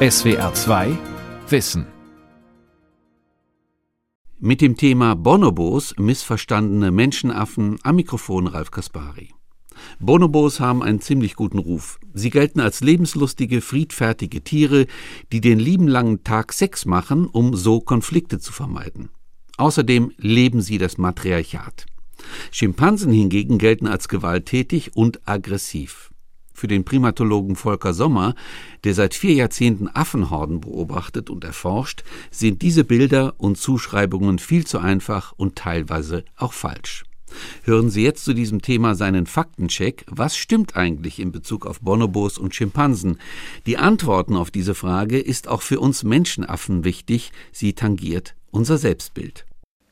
SWR 2 Wissen mit dem Thema Bonobos, missverstandene Menschenaffen, am Mikrofon Ralf Kaspari. Bonobos haben einen ziemlich guten Ruf. Sie gelten als lebenslustige, friedfertige Tiere, die den lieben langen Tag Sex machen, um so Konflikte zu vermeiden. Außerdem leben sie das Matriarchat. Schimpansen hingegen gelten als gewalttätig und aggressiv. Für den Primatologen Volker Sommer, der seit vier Jahrzehnten Affenhorden beobachtet und erforscht, sind diese Bilder und Zuschreibungen viel zu einfach und teilweise auch falsch. Hören Sie jetzt zu diesem Thema seinen Faktencheck. Was stimmt eigentlich in Bezug auf Bonobos und Schimpansen? Die Antworten auf diese Frage ist auch für uns Menschenaffen wichtig. Sie tangiert unser Selbstbild.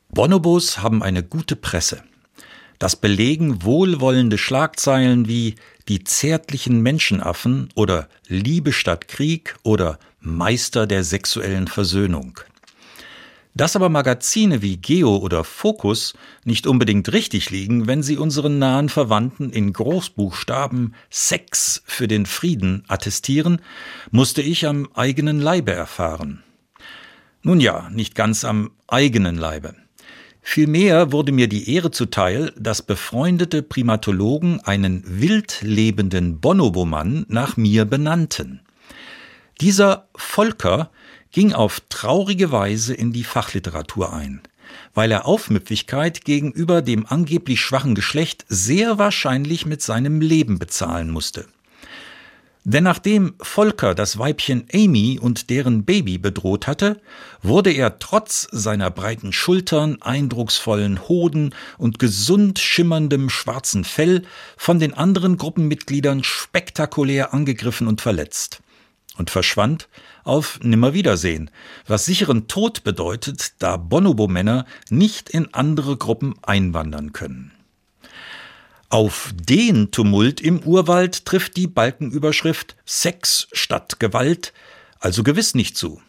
Bonobos haben eine gute Presse. Das belegen wohlwollende Schlagzeilen wie die zärtlichen Menschenaffen oder Liebe statt Krieg oder Meister der sexuellen Versöhnung. Dass aber Magazine wie Geo oder Focus nicht unbedingt richtig liegen, wenn sie unseren nahen Verwandten in Großbuchstaben Sex für den Frieden attestieren, musste ich am eigenen Leibe erfahren. Nun ja, nicht ganz am eigenen Leibe. Vielmehr wurde mir die Ehre zuteil, dass befreundete Primatologen einen wild lebenden Bonobomann nach mir benannten. Dieser Volker ging auf traurige Weise in die Fachliteratur ein, weil er Aufmüpfigkeit gegenüber dem angeblich schwachen Geschlecht sehr wahrscheinlich mit seinem Leben bezahlen musste. Denn nachdem Volker das Weibchen Amy und deren Baby bedroht hatte, wurde er trotz seiner breiten Schultern, eindrucksvollen Hoden und gesund schimmerndem schwarzen Fell von den anderen Gruppenmitgliedern spektakulär angegriffen und verletzt und verschwand auf Nimmerwiedersehen, was sicheren Tod bedeutet, da Bonobo-Männer nicht in andere Gruppen einwandern können. Auf den Tumult im Urwald trifft die Balkenüberschrift Sex statt Gewalt also gewiss nicht zu.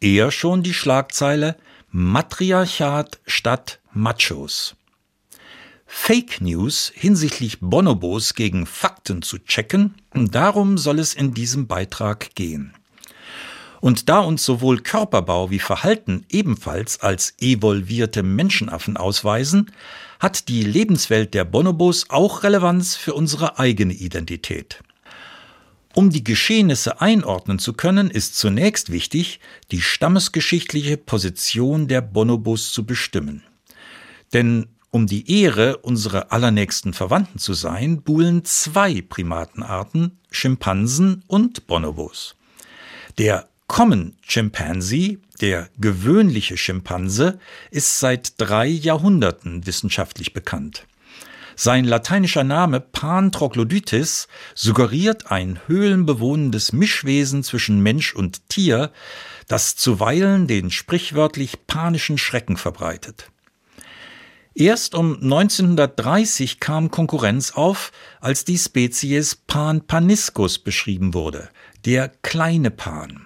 Eher schon die Schlagzeile Matriarchat statt Machos. Fake News hinsichtlich Bonobos gegen Fakten zu checken, darum soll es in diesem Beitrag gehen. Und da uns sowohl Körperbau wie Verhalten ebenfalls als evolvierte Menschenaffen ausweisen, hat die Lebenswelt der Bonobos auch Relevanz für unsere eigene Identität. Um die Geschehnisse einordnen zu können, ist zunächst wichtig, die stammesgeschichtliche Position der Bonobos zu bestimmen. Denn um die Ehre unserer allernächsten Verwandten zu sein, buhlen zwei Primatenarten, Schimpansen und Bonobos. Der Common Chimpanzee, der gewöhnliche Schimpanse, ist seit drei Jahrhunderten wissenschaftlich bekannt. Sein lateinischer Name Pan Troglodytes suggeriert ein höhlenbewohnendes Mischwesen zwischen Mensch und Tier, das zuweilen den sprichwörtlich panischen Schrecken verbreitet. Erst um 1930 kam Konkurrenz auf, als die Spezies Pan paniscus beschrieben wurde, der kleine Pan.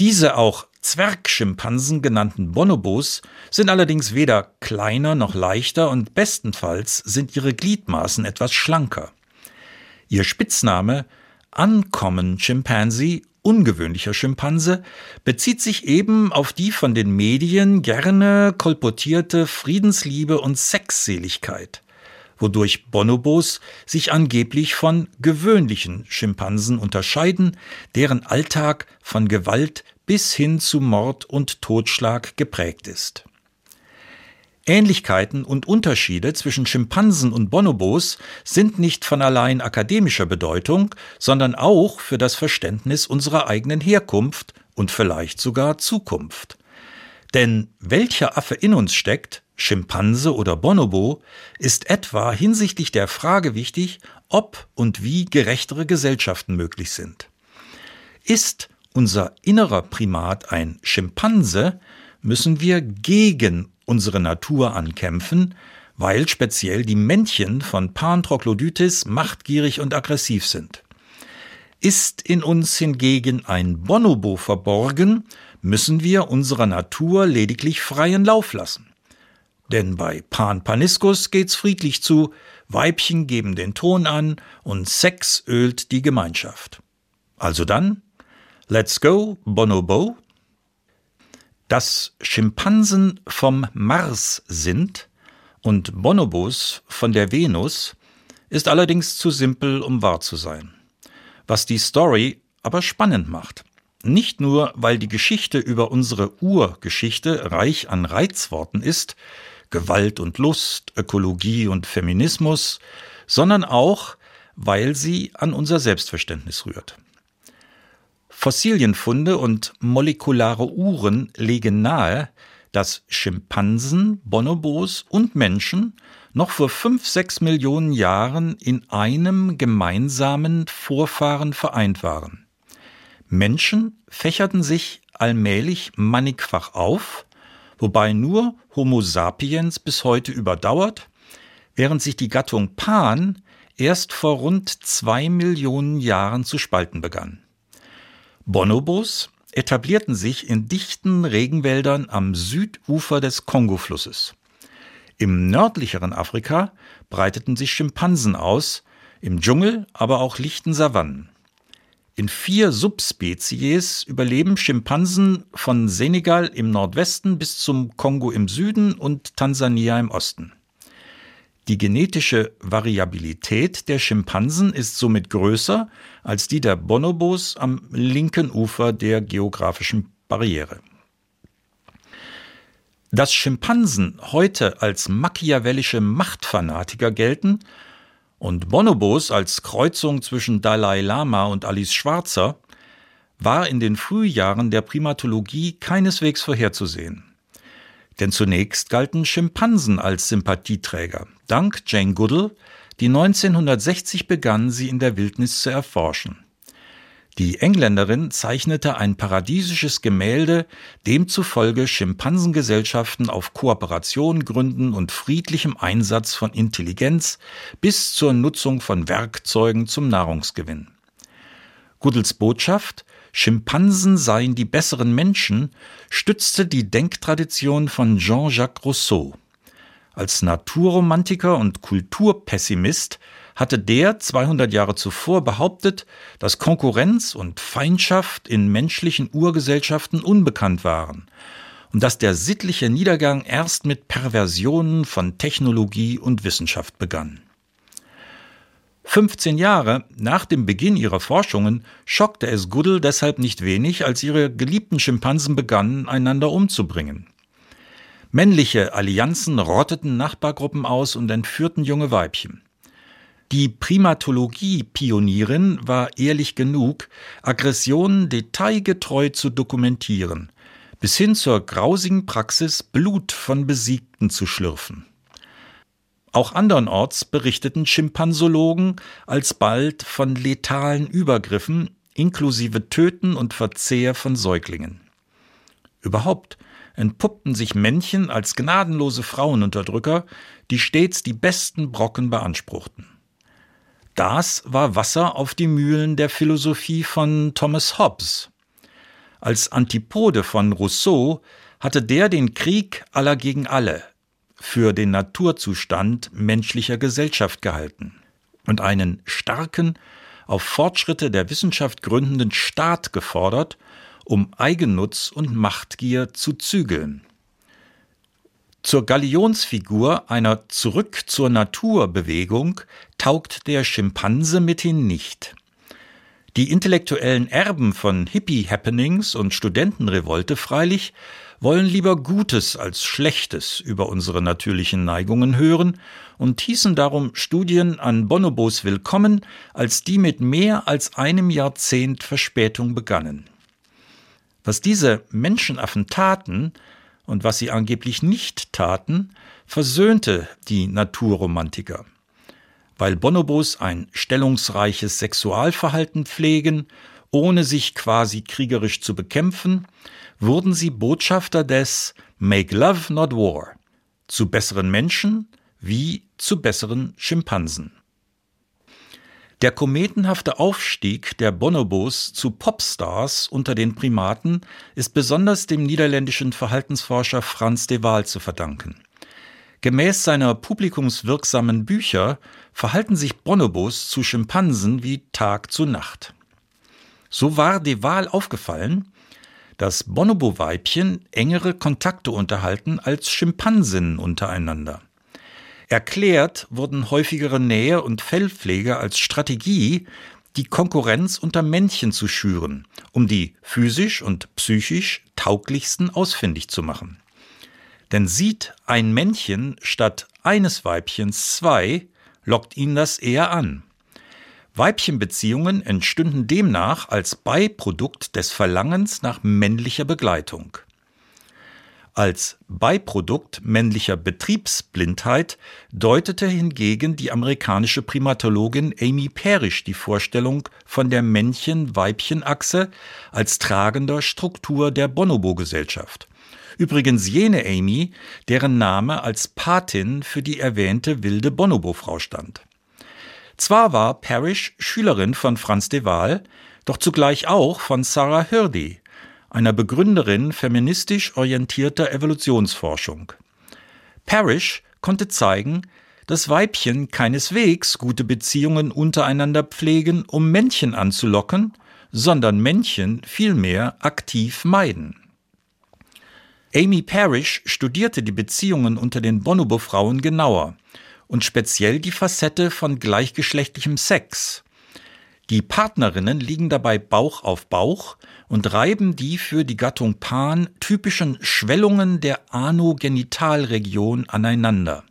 Diese auch Zwergschimpansen genannten Bonobos sind allerdings weder kleiner noch leichter und bestenfalls sind ihre Gliedmaßen etwas schlanker. Ihr Spitzname Uncommon Chimpanzee, ungewöhnlicher Schimpanse, bezieht sich eben auf die von den Medien gerne kolportierte Friedensliebe und Sexseligkeit wodurch Bonobos sich angeblich von gewöhnlichen Schimpansen unterscheiden, deren Alltag von Gewalt bis hin zu Mord und Totschlag geprägt ist. Ähnlichkeiten und Unterschiede zwischen Schimpansen und Bonobos sind nicht von allein akademischer Bedeutung, sondern auch für das Verständnis unserer eigenen Herkunft und vielleicht sogar Zukunft. Denn welcher Affe in uns steckt, Schimpanse oder Bonobo, ist etwa hinsichtlich der Frage wichtig, ob und wie gerechtere Gesellschaften möglich sind. Ist unser innerer Primat ein Schimpanse, müssen wir gegen unsere Natur ankämpfen, weil speziell die Männchen von Pan Troglodytes machtgierig und aggressiv sind. Ist in uns hingegen ein Bonobo verborgen, müssen wir unserer Natur lediglich freien Lauf lassen. Denn bei Pan Paniscus geht's friedlich zu, Weibchen geben den Ton an und Sex ölt die Gemeinschaft. Also dann, Let's go, Bonobo. Dass Schimpansen vom Mars sind und Bonobos von der Venus, ist allerdings zu simpel, um wahr zu sein. Was die Story aber spannend macht. Nicht nur, weil die Geschichte über unsere Urgeschichte reich an Reizworten ist, Gewalt und Lust, Ökologie und Feminismus, sondern auch, weil sie an unser Selbstverständnis rührt. Fossilienfunde und molekulare Uhren legen nahe, dass Schimpansen, Bonobos und Menschen noch vor fünf, sechs Millionen Jahren in einem gemeinsamen Vorfahren vereint waren. Menschen fächerten sich allmählich mannigfach auf, wobei nur Homo sapiens bis heute überdauert, während sich die Gattung Pan erst vor rund zwei Millionen Jahren zu spalten begann. Bonobos etablierten sich in dichten Regenwäldern am Südufer des Kongoflusses. Im nördlicheren Afrika breiteten sich Schimpansen aus, im Dschungel aber auch lichten Savannen. In vier Subspezies überleben Schimpansen von Senegal im Nordwesten bis zum Kongo im Süden und Tansania im Osten. Die genetische Variabilität der Schimpansen ist somit größer als die der Bonobos am linken Ufer der geografischen Barriere. Dass Schimpansen heute als machiavellische Machtfanatiker gelten und Bonobos als Kreuzung zwischen Dalai Lama und Alice Schwarzer, war in den Frühjahren der Primatologie keineswegs vorherzusehen. Denn zunächst galten Schimpansen als Sympathieträger, dank Jane Goodall, die 1960 begann, sie in der Wildnis zu erforschen. Die Engländerin zeichnete ein paradiesisches Gemälde, demzufolge Schimpansengesellschaften auf Kooperation gründen und friedlichem Einsatz von Intelligenz bis zur Nutzung von Werkzeugen zum Nahrungsgewinn. Goodalls Botschaft, Schimpansen seien die besseren Menschen, stützte die Denktradition von Jean-Jacques Rousseau. Als Naturromantiker und Kulturpessimist hatte der 200 Jahre zuvor behauptet, dass Konkurrenz und Feindschaft in menschlichen Urgesellschaften unbekannt waren und dass der sittliche Niedergang erst mit Perversionen von Technologie und Wissenschaft begann. 15 Jahre nach dem Beginn ihrer Forschungen schockte es Goodall deshalb nicht wenig, als ihre geliebten Schimpansen begannen, einander umzubringen. Männliche Allianzen rotteten Nachbargruppen aus und entführten junge Weibchen. Die Primatologie-Pionierin war ehrlich genug, Aggressionen detailgetreu zu dokumentieren, bis hin zur grausigen Praxis, Blut von Besiegten zu schlürfen. Auch andernorts berichteten Schimpansologen alsbald von letalen Übergriffen inklusive Töten und Verzehr von Säuglingen. Überhaupt entpuppten sich Männchen als gnadenlose Frauenunterdrücker, die stets die besten Brocken beanspruchten. Das war Wasser auf die Mühlen der Philosophie von Thomas Hobbes. Als Antipode von Rousseau hatte der den Krieg aller gegen alle für den Naturzustand menschlicher Gesellschaft gehalten und einen starken, auf Fortschritte der Wissenschaft gründenden Staat gefordert, um Eigennutz und Machtgier zu zügeln. Zur Galionsfigur einer Zurück zur Natur Bewegung taugt der Schimpanse mithin nicht. Die intellektuellen Erben von Hippie-Happenings und Studentenrevolte freilich wollen lieber Gutes als Schlechtes über unsere natürlichen Neigungen hören und hießen darum Studien an Bonobos willkommen, als die mit mehr als einem Jahrzehnt Verspätung begannen. Was diese Menschenaffen taten und was sie angeblich nicht taten, versöhnte die Naturromantiker. Weil Bonobos ein stellungsreiches Sexualverhalten pflegen, ohne sich quasi kriegerisch zu bekämpfen, wurden sie Botschafter des Make Love Not War zu besseren Menschen wie zu besseren Schimpansen. Der kometenhafte Aufstieg der Bonobos zu Popstars unter den Primaten ist besonders dem niederländischen Verhaltensforscher Frans de Waal zu verdanken. Gemäß seiner publikumswirksamen Bücher verhalten sich Bonobos zu Schimpansen wie Tag zu Nacht. So war de Waal aufgefallen, dass Bonobo-Weibchen engere Kontakte unterhalten als Schimpansinnen untereinander. Erklärt wurden häufigere Nähe und Fellpflege als Strategie, die Konkurrenz unter Männchen zu schüren, um die physisch und psychisch tauglichsten ausfindig zu machen. Denn sieht ein Männchen statt eines Weibchens zwei, lockt ihn das eher an. Weibchenbeziehungen entstünden demnach als Beiprodukt des Verlangens nach männlicher Begleitung. Als Beiprodukt männlicher Betriebsblindheit deutete hingegen die amerikanische Primatologin Amy Parrish die Vorstellung von der Männchen-Weibchen-Achse als tragender Struktur der Bonobo-Gesellschaft. Übrigens jene Amy, deren Name als Patin für die erwähnte wilde Bonobo-Frau stand. Zwar war Parrish Schülerin von Franz de Waal, doch zugleich auch von Sarah Hurdy, einer Begründerin feministisch orientierter Evolutionsforschung. Parrish konnte zeigen, dass Weibchen keineswegs gute Beziehungen untereinander pflegen, um Männchen anzulocken, sondern Männchen vielmehr aktiv meiden. Amy Parrish studierte die Beziehungen unter den Bonobo-Frauen genauer und speziell die Facette von gleichgeschlechtlichem Sex. Die Partnerinnen liegen dabei Bauch auf Bauch und reiben die für die Gattung Pan typischen Schwellungen der Anogenitalregion aneinander.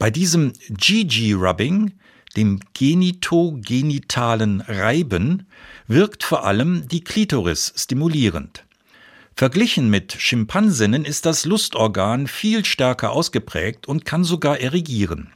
Bei diesem GG-Rubbing, dem genitogenitalen Reiben, wirkt vor allem die Klitoris stimulierend. Verglichen mit Schimpansinnen ist das Lustorgan viel stärker ausgeprägt und kann sogar erigieren.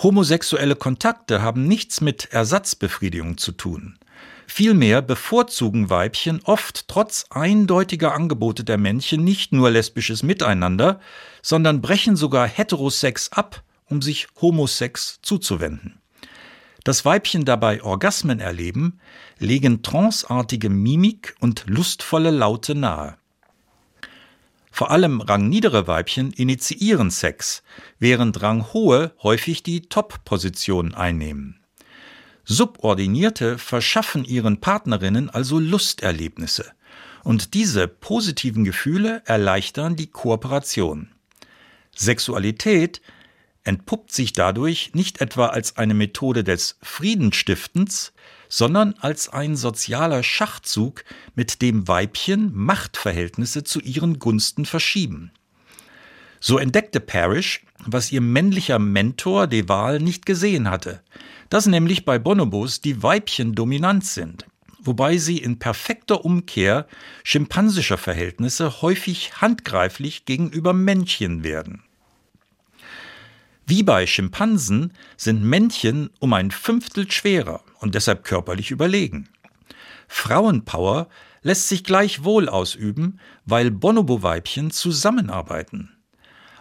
Homosexuelle Kontakte haben nichts mit Ersatzbefriedigung zu tun. Vielmehr bevorzugen Weibchen oft trotz eindeutiger Angebote der Männchen nicht nur lesbisches Miteinander, sondern brechen sogar Heterosex ab, um sich Homosex zuzuwenden. Dass Weibchen dabei Orgasmen erleben, legen tranceartige Mimik und lustvolle Laute nahe. Vor allem rangniedere Weibchen initiieren Sex, während ranghohe häufig die Top-Position einnehmen. Subordinierte verschaffen ihren Partnerinnen also Lusterlebnisse, und diese positiven Gefühle erleichtern die Kooperation. Sexualität entpuppt sich dadurch nicht etwa als eine Methode des Friedenstiftens, sondern als ein sozialer Schachzug, mit dem Weibchen Machtverhältnisse zu ihren Gunsten verschieben. So entdeckte Parrish, was ihr männlicher Mentor de Waal nicht gesehen hatte, dass nämlich bei Bonobos die Weibchen dominant sind, wobei sie in perfekter Umkehr schimpansischer Verhältnisse häufig handgreiflich gegenüber Männchen werden. Wie bei Schimpansen sind Männchen um ein Fünftel schwerer und deshalb körperlich überlegen. Frauenpower lässt sich gleichwohl ausüben, weil Bonobo-Weibchen zusammenarbeiten.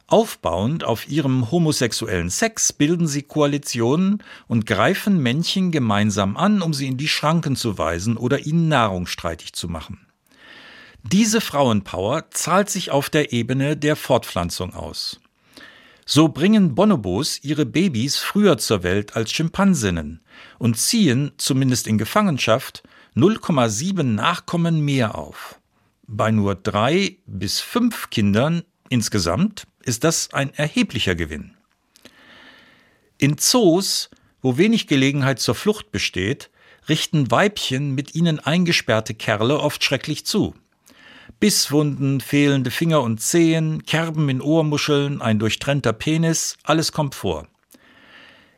Aufbauend auf ihrem homosexuellen Sex bilden sie Koalitionen und greifen Männchen gemeinsam an, um sie in die Schranken zu weisen oder ihnen Nahrung streitig zu machen. Diese Frauenpower zahlt sich auf der Ebene der Fortpflanzung aus. So bringen Bonobos ihre Babys früher zur Welt als Schimpansinnen und ziehen, zumindest in Gefangenschaft, 0,7 Nachkommen mehr auf. Bei nur drei bis fünf Kindern insgesamt ist das ein erheblicher Gewinn. In Zoos, wo wenig Gelegenheit zur Flucht besteht, richten Weibchen mit ihnen eingesperrte Kerle oft schrecklich zu. Bisswunden, fehlende Finger und Zehen, Kerben in Ohrmuscheln, ein durchtrennter Penis, alles kommt vor.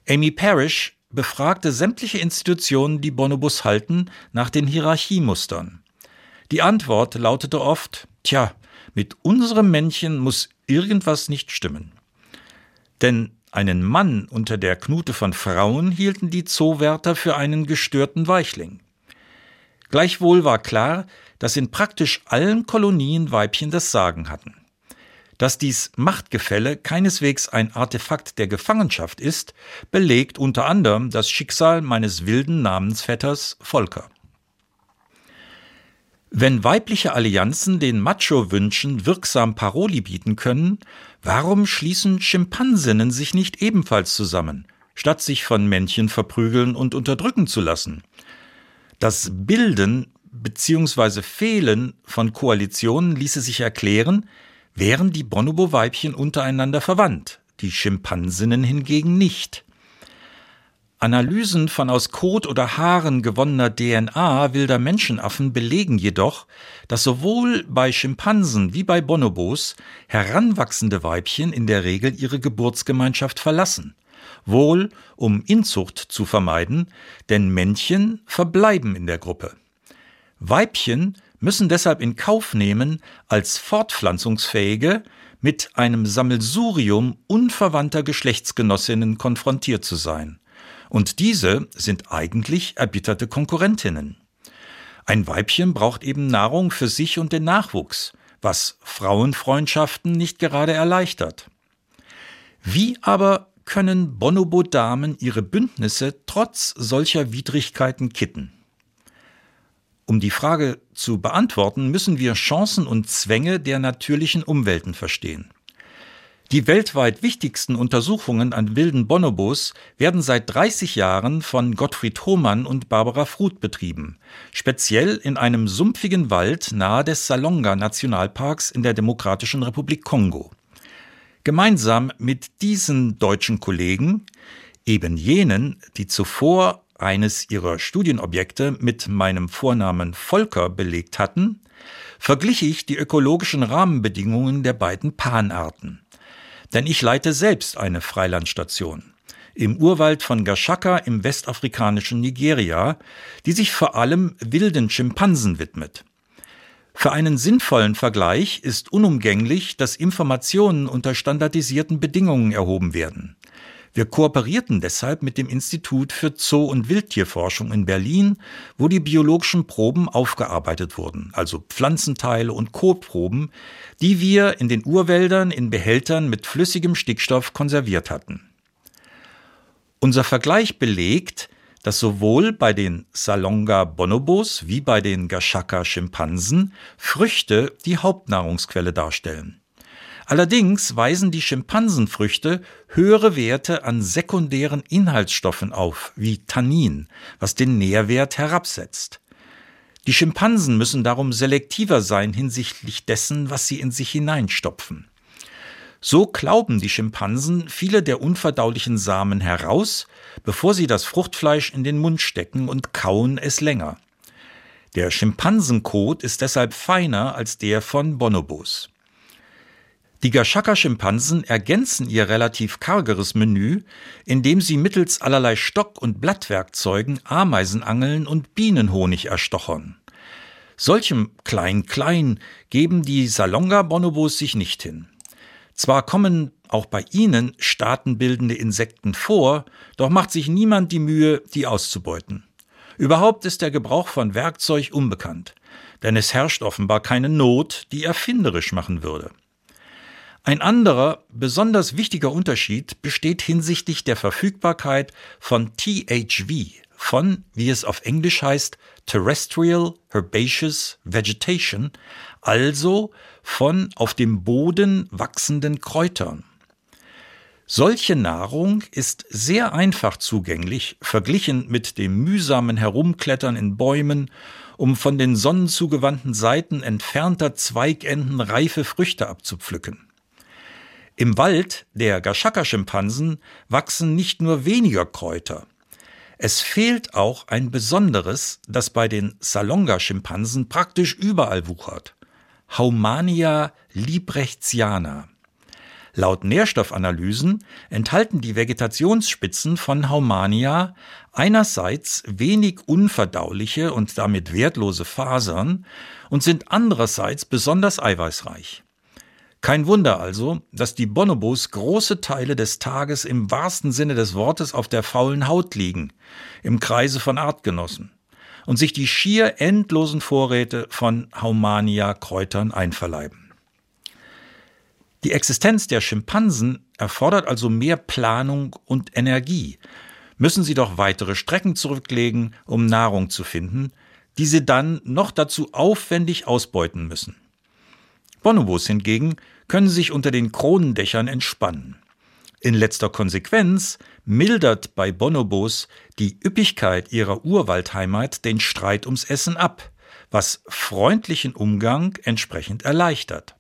Amy Parrish befragte sämtliche Institutionen, die Bonobos halten, nach den Hierarchiemustern. Die Antwort lautete oft, tja, mit unserem Männchen muss irgendwas nicht stimmen. Denn einen Mann unter der Knute von Frauen hielten die Zoowärter für einen gestörten Weichling. Gleichwohl war klar, dass in praktisch allen Kolonien Weibchen das Sagen hatten. Dass dies Machtgefälle keineswegs ein Artefakt der Gefangenschaft ist, belegt unter anderem das Schicksal meines wilden Namensvetters Volker. Wenn weibliche Allianzen den Macho-Wünschen wirksam Paroli bieten können, warum schließen Schimpansinnen sich nicht ebenfalls zusammen, statt sich von Männchen verprügeln und unterdrücken zu lassen? Das Bilden bzw. Fehlen von Koalitionen ließe sich erklären, wären die Bonobo-Weibchen untereinander verwandt, die Schimpansinnen hingegen nicht. Analysen von aus Kot oder Haaren gewonnener DNA wilder Menschenaffen belegen jedoch, dass sowohl bei Schimpansen wie bei Bonobos heranwachsende Weibchen in der Regel ihre Geburtsgemeinschaft verlassen, wohl um Inzucht zu vermeiden, denn Männchen verbleiben in der Gruppe. Weibchen müssen deshalb in Kauf nehmen, als fortpflanzungsfähige, mit einem Sammelsurium unverwandter Geschlechtsgenossinnen konfrontiert zu sein. Und diese sind eigentlich erbitterte Konkurrentinnen. Ein Weibchen braucht eben Nahrung für sich und den Nachwuchs, was Frauenfreundschaften nicht gerade erleichtert. Wie aber können Bonobo-Damen ihre Bündnisse trotz solcher Widrigkeiten kitten? Um die Frage zu beantworten, müssen wir Chancen und Zwänge der natürlichen Umwelten verstehen. Die weltweit wichtigsten Untersuchungen an wilden Bonobos werden seit 30 Jahren von Gottfried Hohmann und Barbara Fruth betrieben, speziell in einem sumpfigen Wald nahe des Salonga Nationalparks in der Demokratischen Republik Kongo. Gemeinsam mit diesen deutschen Kollegen, eben jenen, die zuvor eines ihrer Studienobjekte mit meinem Vornamen Volker belegt hatten, verglich ich die ökologischen Rahmenbedingungen der beiden Panarten. Denn ich leite selbst eine Freilandstation im Urwald von Gashaka im westafrikanischen Nigeria, die sich vor allem wilden Schimpansen widmet. Für einen sinnvollen Vergleich ist unumgänglich, dass Informationen unter standardisierten Bedingungen erhoben werden. Wir kooperierten deshalb mit dem Institut für Zoo- und Wildtierforschung in Berlin, wo die biologischen Proben aufgearbeitet wurden, also Pflanzenteile und Kotproben, die wir in den Urwäldern in Behältern mit flüssigem Stickstoff konserviert hatten. Unser Vergleich belegt, dass sowohl bei den Salonga bonobos wie bei den Gashaka Schimpansen Früchte die Hauptnahrungsquelle darstellen. Allerdings weisen die Schimpansenfrüchte höhere Werte an sekundären Inhaltsstoffen auf, wie Tannin, was den Nährwert herabsetzt. Die Schimpansen müssen darum selektiver sein hinsichtlich dessen, was sie in sich hineinstopfen. So klauben die Schimpansen viele der unverdaulichen Samen heraus, bevor sie das Fruchtfleisch in den Mund stecken und kauen es länger. Der Schimpansenkot ist deshalb feiner als der von Bonobos. Die Gashaka-Schimpansen ergänzen ihr relativ kargeres Menü, indem sie mittels allerlei Stock- und Blattwerkzeugen Ameisen angeln und Bienenhonig erstochern. Solchem Klein-Klein geben die Salonga-Bonobos sich nicht hin. Zwar kommen auch bei ihnen staatenbildende Insekten vor, doch macht sich niemand die Mühe, die auszubeuten. Überhaupt ist der Gebrauch von Werkzeug unbekannt, denn es herrscht offenbar keine Not, die erfinderisch machen würde. Ein anderer, besonders wichtiger Unterschied besteht hinsichtlich der Verfügbarkeit von THV, von, wie es auf Englisch heißt, Terrestrial Herbaceous Vegetation, also von auf dem Boden wachsenden Kräutern. Solche Nahrung ist sehr einfach zugänglich, verglichen mit dem mühsamen Herumklettern in Bäumen, um von den sonnenzugewandten Seiten entfernter Zweigenden reife Früchte abzupflücken. Im Wald der Gashaka-Schimpansen wachsen nicht nur weniger Kräuter. Es fehlt auch ein besonderes, das bei den Salonga-Schimpansen praktisch überall wuchert. Haumania librechtiana. Laut Nährstoffanalysen enthalten die Vegetationsspitzen von Haumania einerseits wenig unverdauliche und damit wertlose Fasern und sind andererseits besonders eiweißreich. Kein Wunder also, dass die Bonobos große Teile des Tages im wahrsten Sinne des Wortes auf der faulen Haut liegen, im Kreise von Artgenossen, und sich die schier endlosen Vorräte von Haumania-Kräutern einverleiben. Die Existenz der Schimpansen erfordert also mehr Planung und Energie. Müssen sie doch weitere Strecken zurücklegen, um Nahrung zu finden, die sie dann noch dazu aufwendig ausbeuten müssen. Bonobos hingegen können sich unter den Kronendächern entspannen. In letzter Konsequenz mildert bei Bonobos die Üppigkeit ihrer Urwaldheimat den Streit ums Essen ab, was freundlichen Umgang entsprechend erleichtert.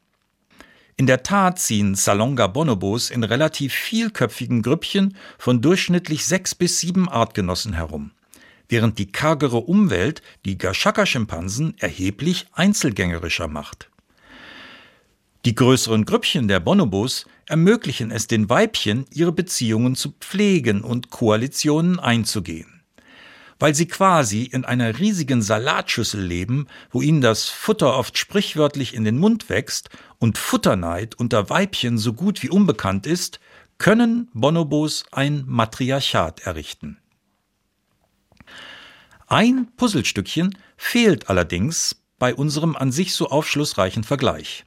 In der Tat ziehen Salonga Bonobos in relativ vielköpfigen Grüppchen von durchschnittlich sechs bis sieben Artgenossen herum, während die kargere Umwelt die Gashaka-Schimpansen erheblich einzelgängerischer macht. Die größeren Grüppchen der Bonobos ermöglichen es den Weibchen, ihre Beziehungen zu pflegen und Koalitionen einzugehen weil sie quasi in einer riesigen Salatschüssel leben, wo ihnen das Futter oft sprichwörtlich in den Mund wächst und Futterneid unter Weibchen so gut wie unbekannt ist, können Bonobos ein Matriarchat errichten. Ein Puzzlestückchen fehlt allerdings bei unserem an sich so aufschlussreichen Vergleich.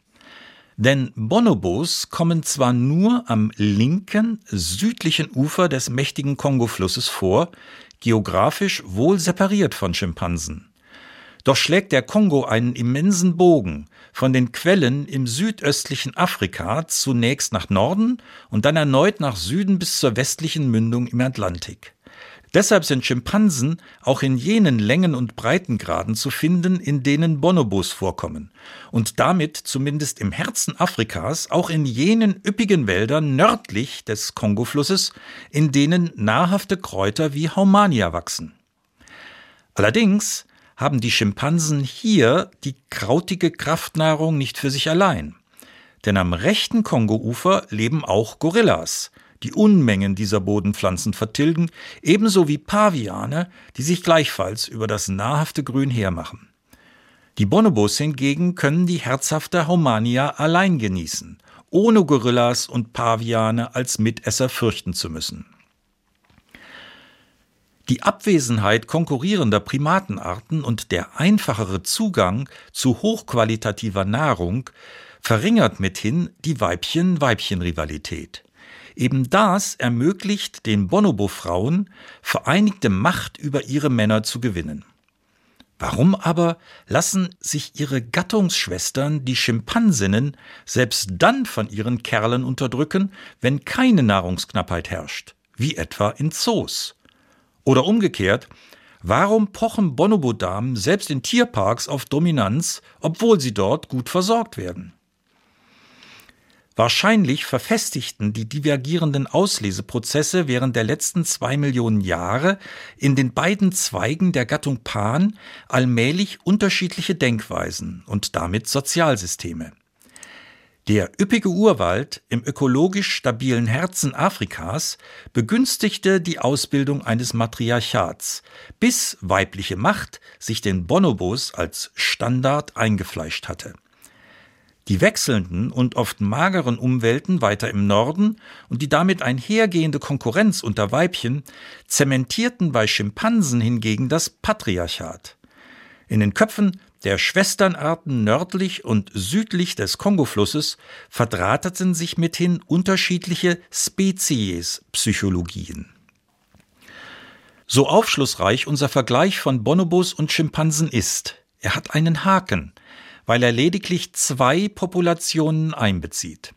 Denn Bonobos kommen zwar nur am linken, südlichen Ufer des mächtigen Kongo-Flusses vor, geografisch wohl separiert von Schimpansen. Doch schlägt der Kongo einen immensen Bogen von den Quellen im südöstlichen Afrika zunächst nach Norden und dann erneut nach Süden bis zur westlichen Mündung im Atlantik. Deshalb sind Schimpansen auch in jenen Längen- und Breitengraden zu finden, in denen Bonobos vorkommen und damit zumindest im Herzen Afrikas auch in jenen üppigen Wäldern nördlich des Kongoflusses, in denen nahrhafte Kräuter wie Haumania wachsen. Allerdings haben die Schimpansen hier die krautige Kraftnahrung nicht für sich allein. Denn am rechten Kongoufer leben auch Gorillas, die Unmengen dieser Bodenpflanzen vertilgen, ebenso wie Paviane, die sich gleichfalls über das nahrhafte Grün hermachen. Die Bonobos hingegen können die herzhafte Haumania allein genießen, ohne Gorillas und Paviane als Mitesser fürchten zu müssen. Die Abwesenheit konkurrierender Primatenarten und der einfachere Zugang zu hochqualitativer Nahrung verringert mithin die Weibchen-Weibchen-Rivalität. Eben das ermöglicht den Bonobo-Frauen, vereinigte Macht über ihre Männer zu gewinnen. Warum aber lassen sich ihre Gattungsschwestern, die Schimpansinnen, selbst dann von ihren Kerlen unterdrücken, wenn keine Nahrungsknappheit herrscht, wie etwa in Zoos? Oder umgekehrt, warum pochen Bonobo-Damen selbst in Tierparks auf Dominanz, obwohl sie dort gut versorgt werden? Wahrscheinlich verfestigten die divergierenden Ausleseprozesse während der letzten zwei Millionen Jahre in den beiden Zweigen der Gattung Pan allmählich unterschiedliche Denkweisen und damit Sozialsysteme. Der üppige Urwald im ökologisch stabilen Herzen Afrikas begünstigte die Ausbildung eines Matriarchats, bis weibliche Macht sich den Bonobos als Standard eingefleischt hatte. Die wechselnden und oft mageren Umwelten weiter im Norden und die damit einhergehende Konkurrenz unter Weibchen zementierten bei Schimpansen hingegen das Patriarchat. In den Köpfen der Schwesternarten nördlich und südlich des Kongoflusses verdrahteten sich mithin unterschiedliche Spezies-Psychologien. So aufschlussreich unser Vergleich von Bonobos und Schimpansen ist, er hat einen Haken, weil er lediglich zwei Populationen einbezieht.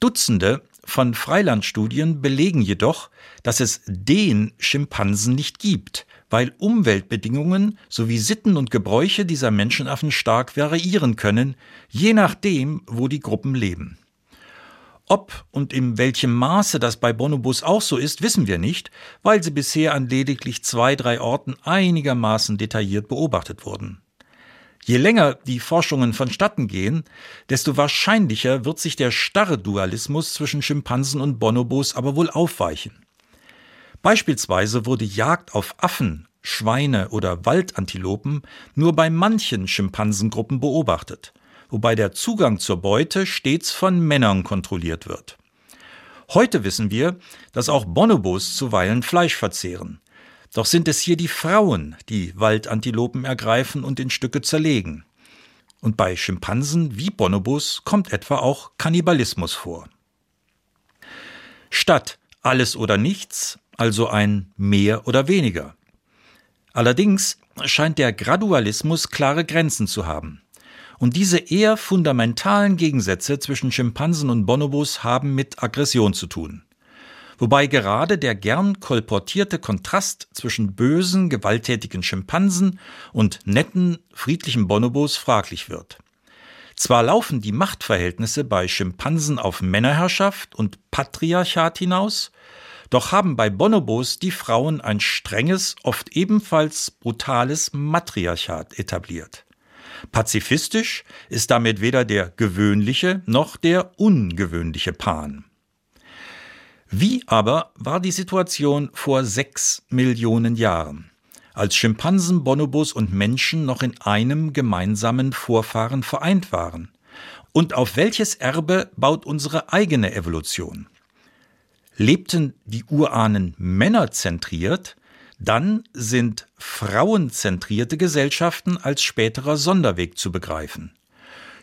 Dutzende von Freilandstudien belegen jedoch, dass es den Schimpansen nicht gibt, weil Umweltbedingungen sowie Sitten und Gebräuche dieser Menschenaffen stark variieren können, je nachdem, wo die Gruppen leben. Ob und in welchem Maße das bei Bonobos auch so ist, wissen wir nicht, weil sie bisher an lediglich zwei, drei Orten einigermaßen detailliert beobachtet wurden. Je länger die Forschungen vonstatten gehen, desto wahrscheinlicher wird sich der starre Dualismus zwischen Schimpansen und Bonobos aber wohl aufweichen. Beispielsweise wurde Jagd auf Affen, Schweine oder Waldantilopen nur bei manchen Schimpansengruppen beobachtet, wobei der Zugang zur Beute stets von Männern kontrolliert wird. Heute wissen wir, dass auch Bonobos zuweilen Fleisch verzehren, doch sind es hier die Frauen, die Waldantilopen ergreifen und in Stücke zerlegen. Und bei Schimpansen wie Bonobos kommt etwa auch Kannibalismus vor. Statt alles oder nichts, also ein mehr oder weniger. Allerdings scheint der Gradualismus klare Grenzen zu haben. Und diese eher fundamentalen Gegensätze zwischen Schimpansen und Bonobos haben mit Aggression zu tun wobei gerade der gern kolportierte Kontrast zwischen bösen, gewalttätigen Schimpansen und netten, friedlichen Bonobos fraglich wird. Zwar laufen die Machtverhältnisse bei Schimpansen auf Männerherrschaft und Patriarchat hinaus, doch haben bei Bonobos die Frauen ein strenges, oft ebenfalls brutales Matriarchat etabliert. Pazifistisch ist damit weder der gewöhnliche noch der ungewöhnliche Pan. Wie aber war die Situation vor sechs Millionen Jahren, als Schimpansen, Bonobos und Menschen noch in einem gemeinsamen Vorfahren vereint waren? Und auf welches Erbe baut unsere eigene Evolution? Lebten die Urahnen männerzentriert, dann sind frauenzentrierte Gesellschaften als späterer Sonderweg zu begreifen.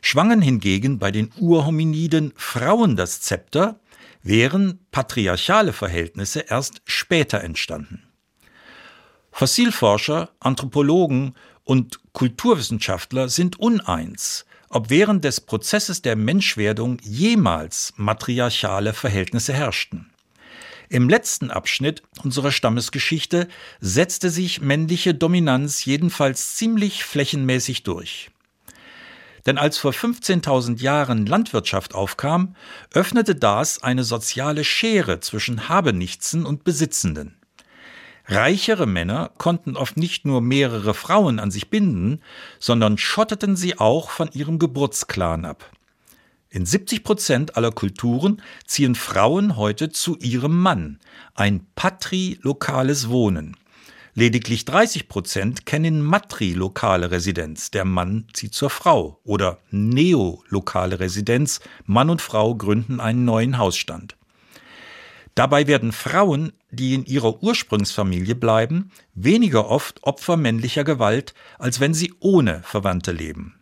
Schwangen hingegen bei den Urhominiden Frauen das Zepter, wären patriarchale Verhältnisse erst später entstanden. Fossilforscher, Anthropologen und Kulturwissenschaftler sind uneins, ob während des Prozesses der Menschwerdung jemals matriarchale Verhältnisse herrschten. Im letzten Abschnitt unserer Stammesgeschichte setzte sich männliche Dominanz jedenfalls ziemlich flächenmäßig durch. Denn als vor 15.000 Jahren Landwirtschaft aufkam, öffnete das eine soziale Schere zwischen Habenichtsen und Besitzenden. Reichere Männer konnten oft nicht nur mehrere Frauen an sich binden, sondern schotteten sie auch von ihrem Geburtsklan ab. In 70 Prozent aller Kulturen ziehen Frauen heute zu ihrem Mann, ein patrilokales Wohnen. Lediglich 30 Prozent kennen matrilokale Residenz, der Mann zieht zur Frau, oder neolokale Residenz, Mann und Frau gründen einen neuen Hausstand. Dabei werden Frauen, die in ihrer Ursprungsfamilie bleiben, weniger oft Opfer männlicher Gewalt, als wenn sie ohne Verwandte leben.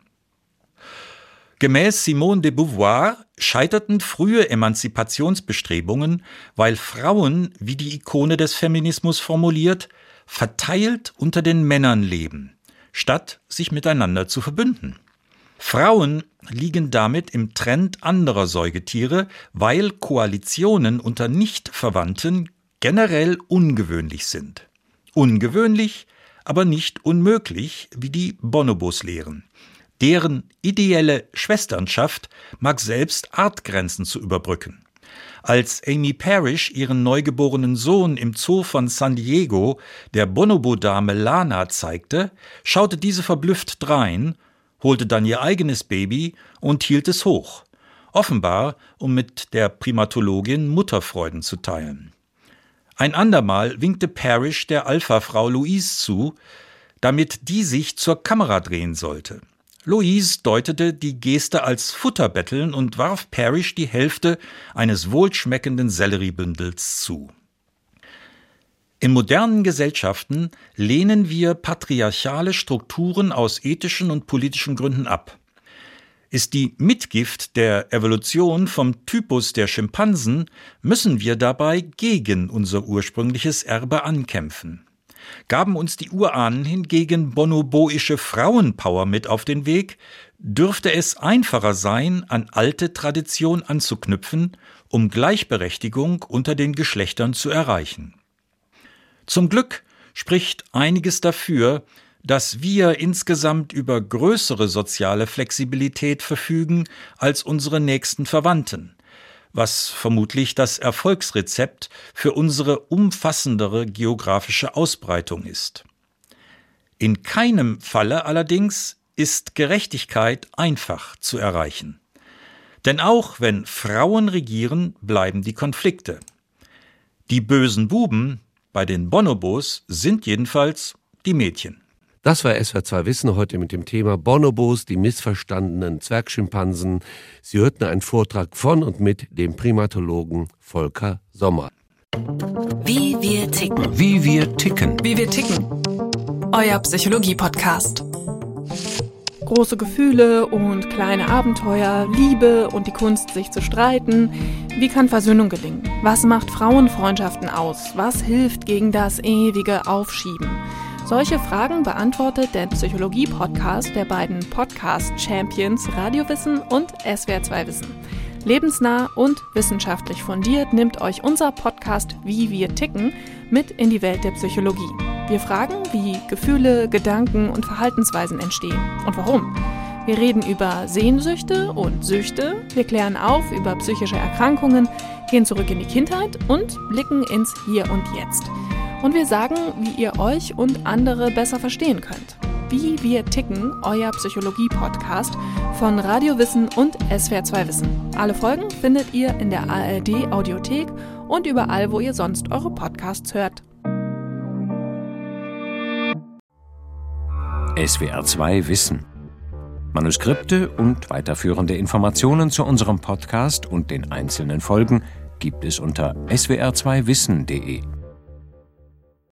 Gemäß Simone de Beauvoir scheiterten frühe Emanzipationsbestrebungen, weil Frauen, wie die Ikone des Feminismus formuliert, verteilt unter den Männern leben, statt sich miteinander zu verbünden. Frauen liegen damit im Trend anderer Säugetiere, weil Koalitionen unter Nichtverwandten generell ungewöhnlich sind. Ungewöhnlich, aber nicht unmöglich, wie die Bonobos lehren. Deren ideelle Schwesternschaft mag selbst Artgrenzen zu überbrücken. Als Amy Parrish ihren neugeborenen Sohn im Zoo von San Diego der Bonobo-Dame Lana zeigte, schaute diese verblüfft drein, holte dann ihr eigenes Baby und hielt es hoch, offenbar um mit der Primatologin Mutterfreuden zu teilen. Ein andermal winkte Parrish der Alpha-Frau Louise zu, damit die sich zur Kamera drehen sollte. Louise deutete die Geste als Futterbetteln und warf Parrish die Hälfte eines wohlschmeckenden Selleriebündels zu. In modernen Gesellschaften lehnen wir patriarchale Strukturen aus ethischen und politischen Gründen ab. Ist die Mitgift der Evolution vom Typus der Schimpansen, müssen wir dabei gegen unser ursprüngliches Erbe ankämpfen gaben uns die Urahnen hingegen bonoboische Frauenpower mit auf den Weg, dürfte es einfacher sein, an alte Tradition anzuknüpfen, um Gleichberechtigung unter den Geschlechtern zu erreichen. Zum Glück spricht einiges dafür, dass wir insgesamt über größere soziale Flexibilität verfügen als unsere nächsten Verwandten was vermutlich das Erfolgsrezept für unsere umfassendere geografische Ausbreitung ist. In keinem Falle allerdings ist Gerechtigkeit einfach zu erreichen. Denn auch wenn Frauen regieren, bleiben die Konflikte. Die bösen Buben bei den Bonobos sind jedenfalls die Mädchen. Das war SWR2 Wissen heute mit dem Thema Bonobos, die missverstandenen Zwergschimpansen. Sie hörten einen Vortrag von und mit dem Primatologen Volker Sommer. Wie wir ticken. Wie wir ticken. Wie wir ticken. Euer Psychologie-Podcast. Große Gefühle und kleine Abenteuer, Liebe und die Kunst, sich zu streiten. Wie kann Versöhnung gelingen? Was macht Frauenfreundschaften aus? Was hilft gegen das ewige Aufschieben? Solche Fragen beantwortet der Psychologie-Podcast der beiden Podcast-Champions Radiowissen und SWR2 Wissen. Lebensnah und wissenschaftlich fundiert nimmt euch unser Podcast Wie wir ticken mit in die Welt der Psychologie. Wir fragen, wie Gefühle, Gedanken und Verhaltensweisen entstehen und warum. Wir reden über Sehnsüchte und Süchte, wir klären auf über psychische Erkrankungen, gehen zurück in die Kindheit und blicken ins Hier und Jetzt. Und wir sagen, wie ihr euch und andere besser verstehen könnt. Wie wir ticken, euer Psychologie-Podcast von Radio Wissen und SWR2 Wissen. Alle Folgen findet ihr in der ARD Audiothek und überall, wo ihr sonst eure Podcasts hört. SWR2 Wissen. Manuskripte und weiterführende Informationen zu unserem Podcast und den einzelnen Folgen gibt es unter swr2wissen.de.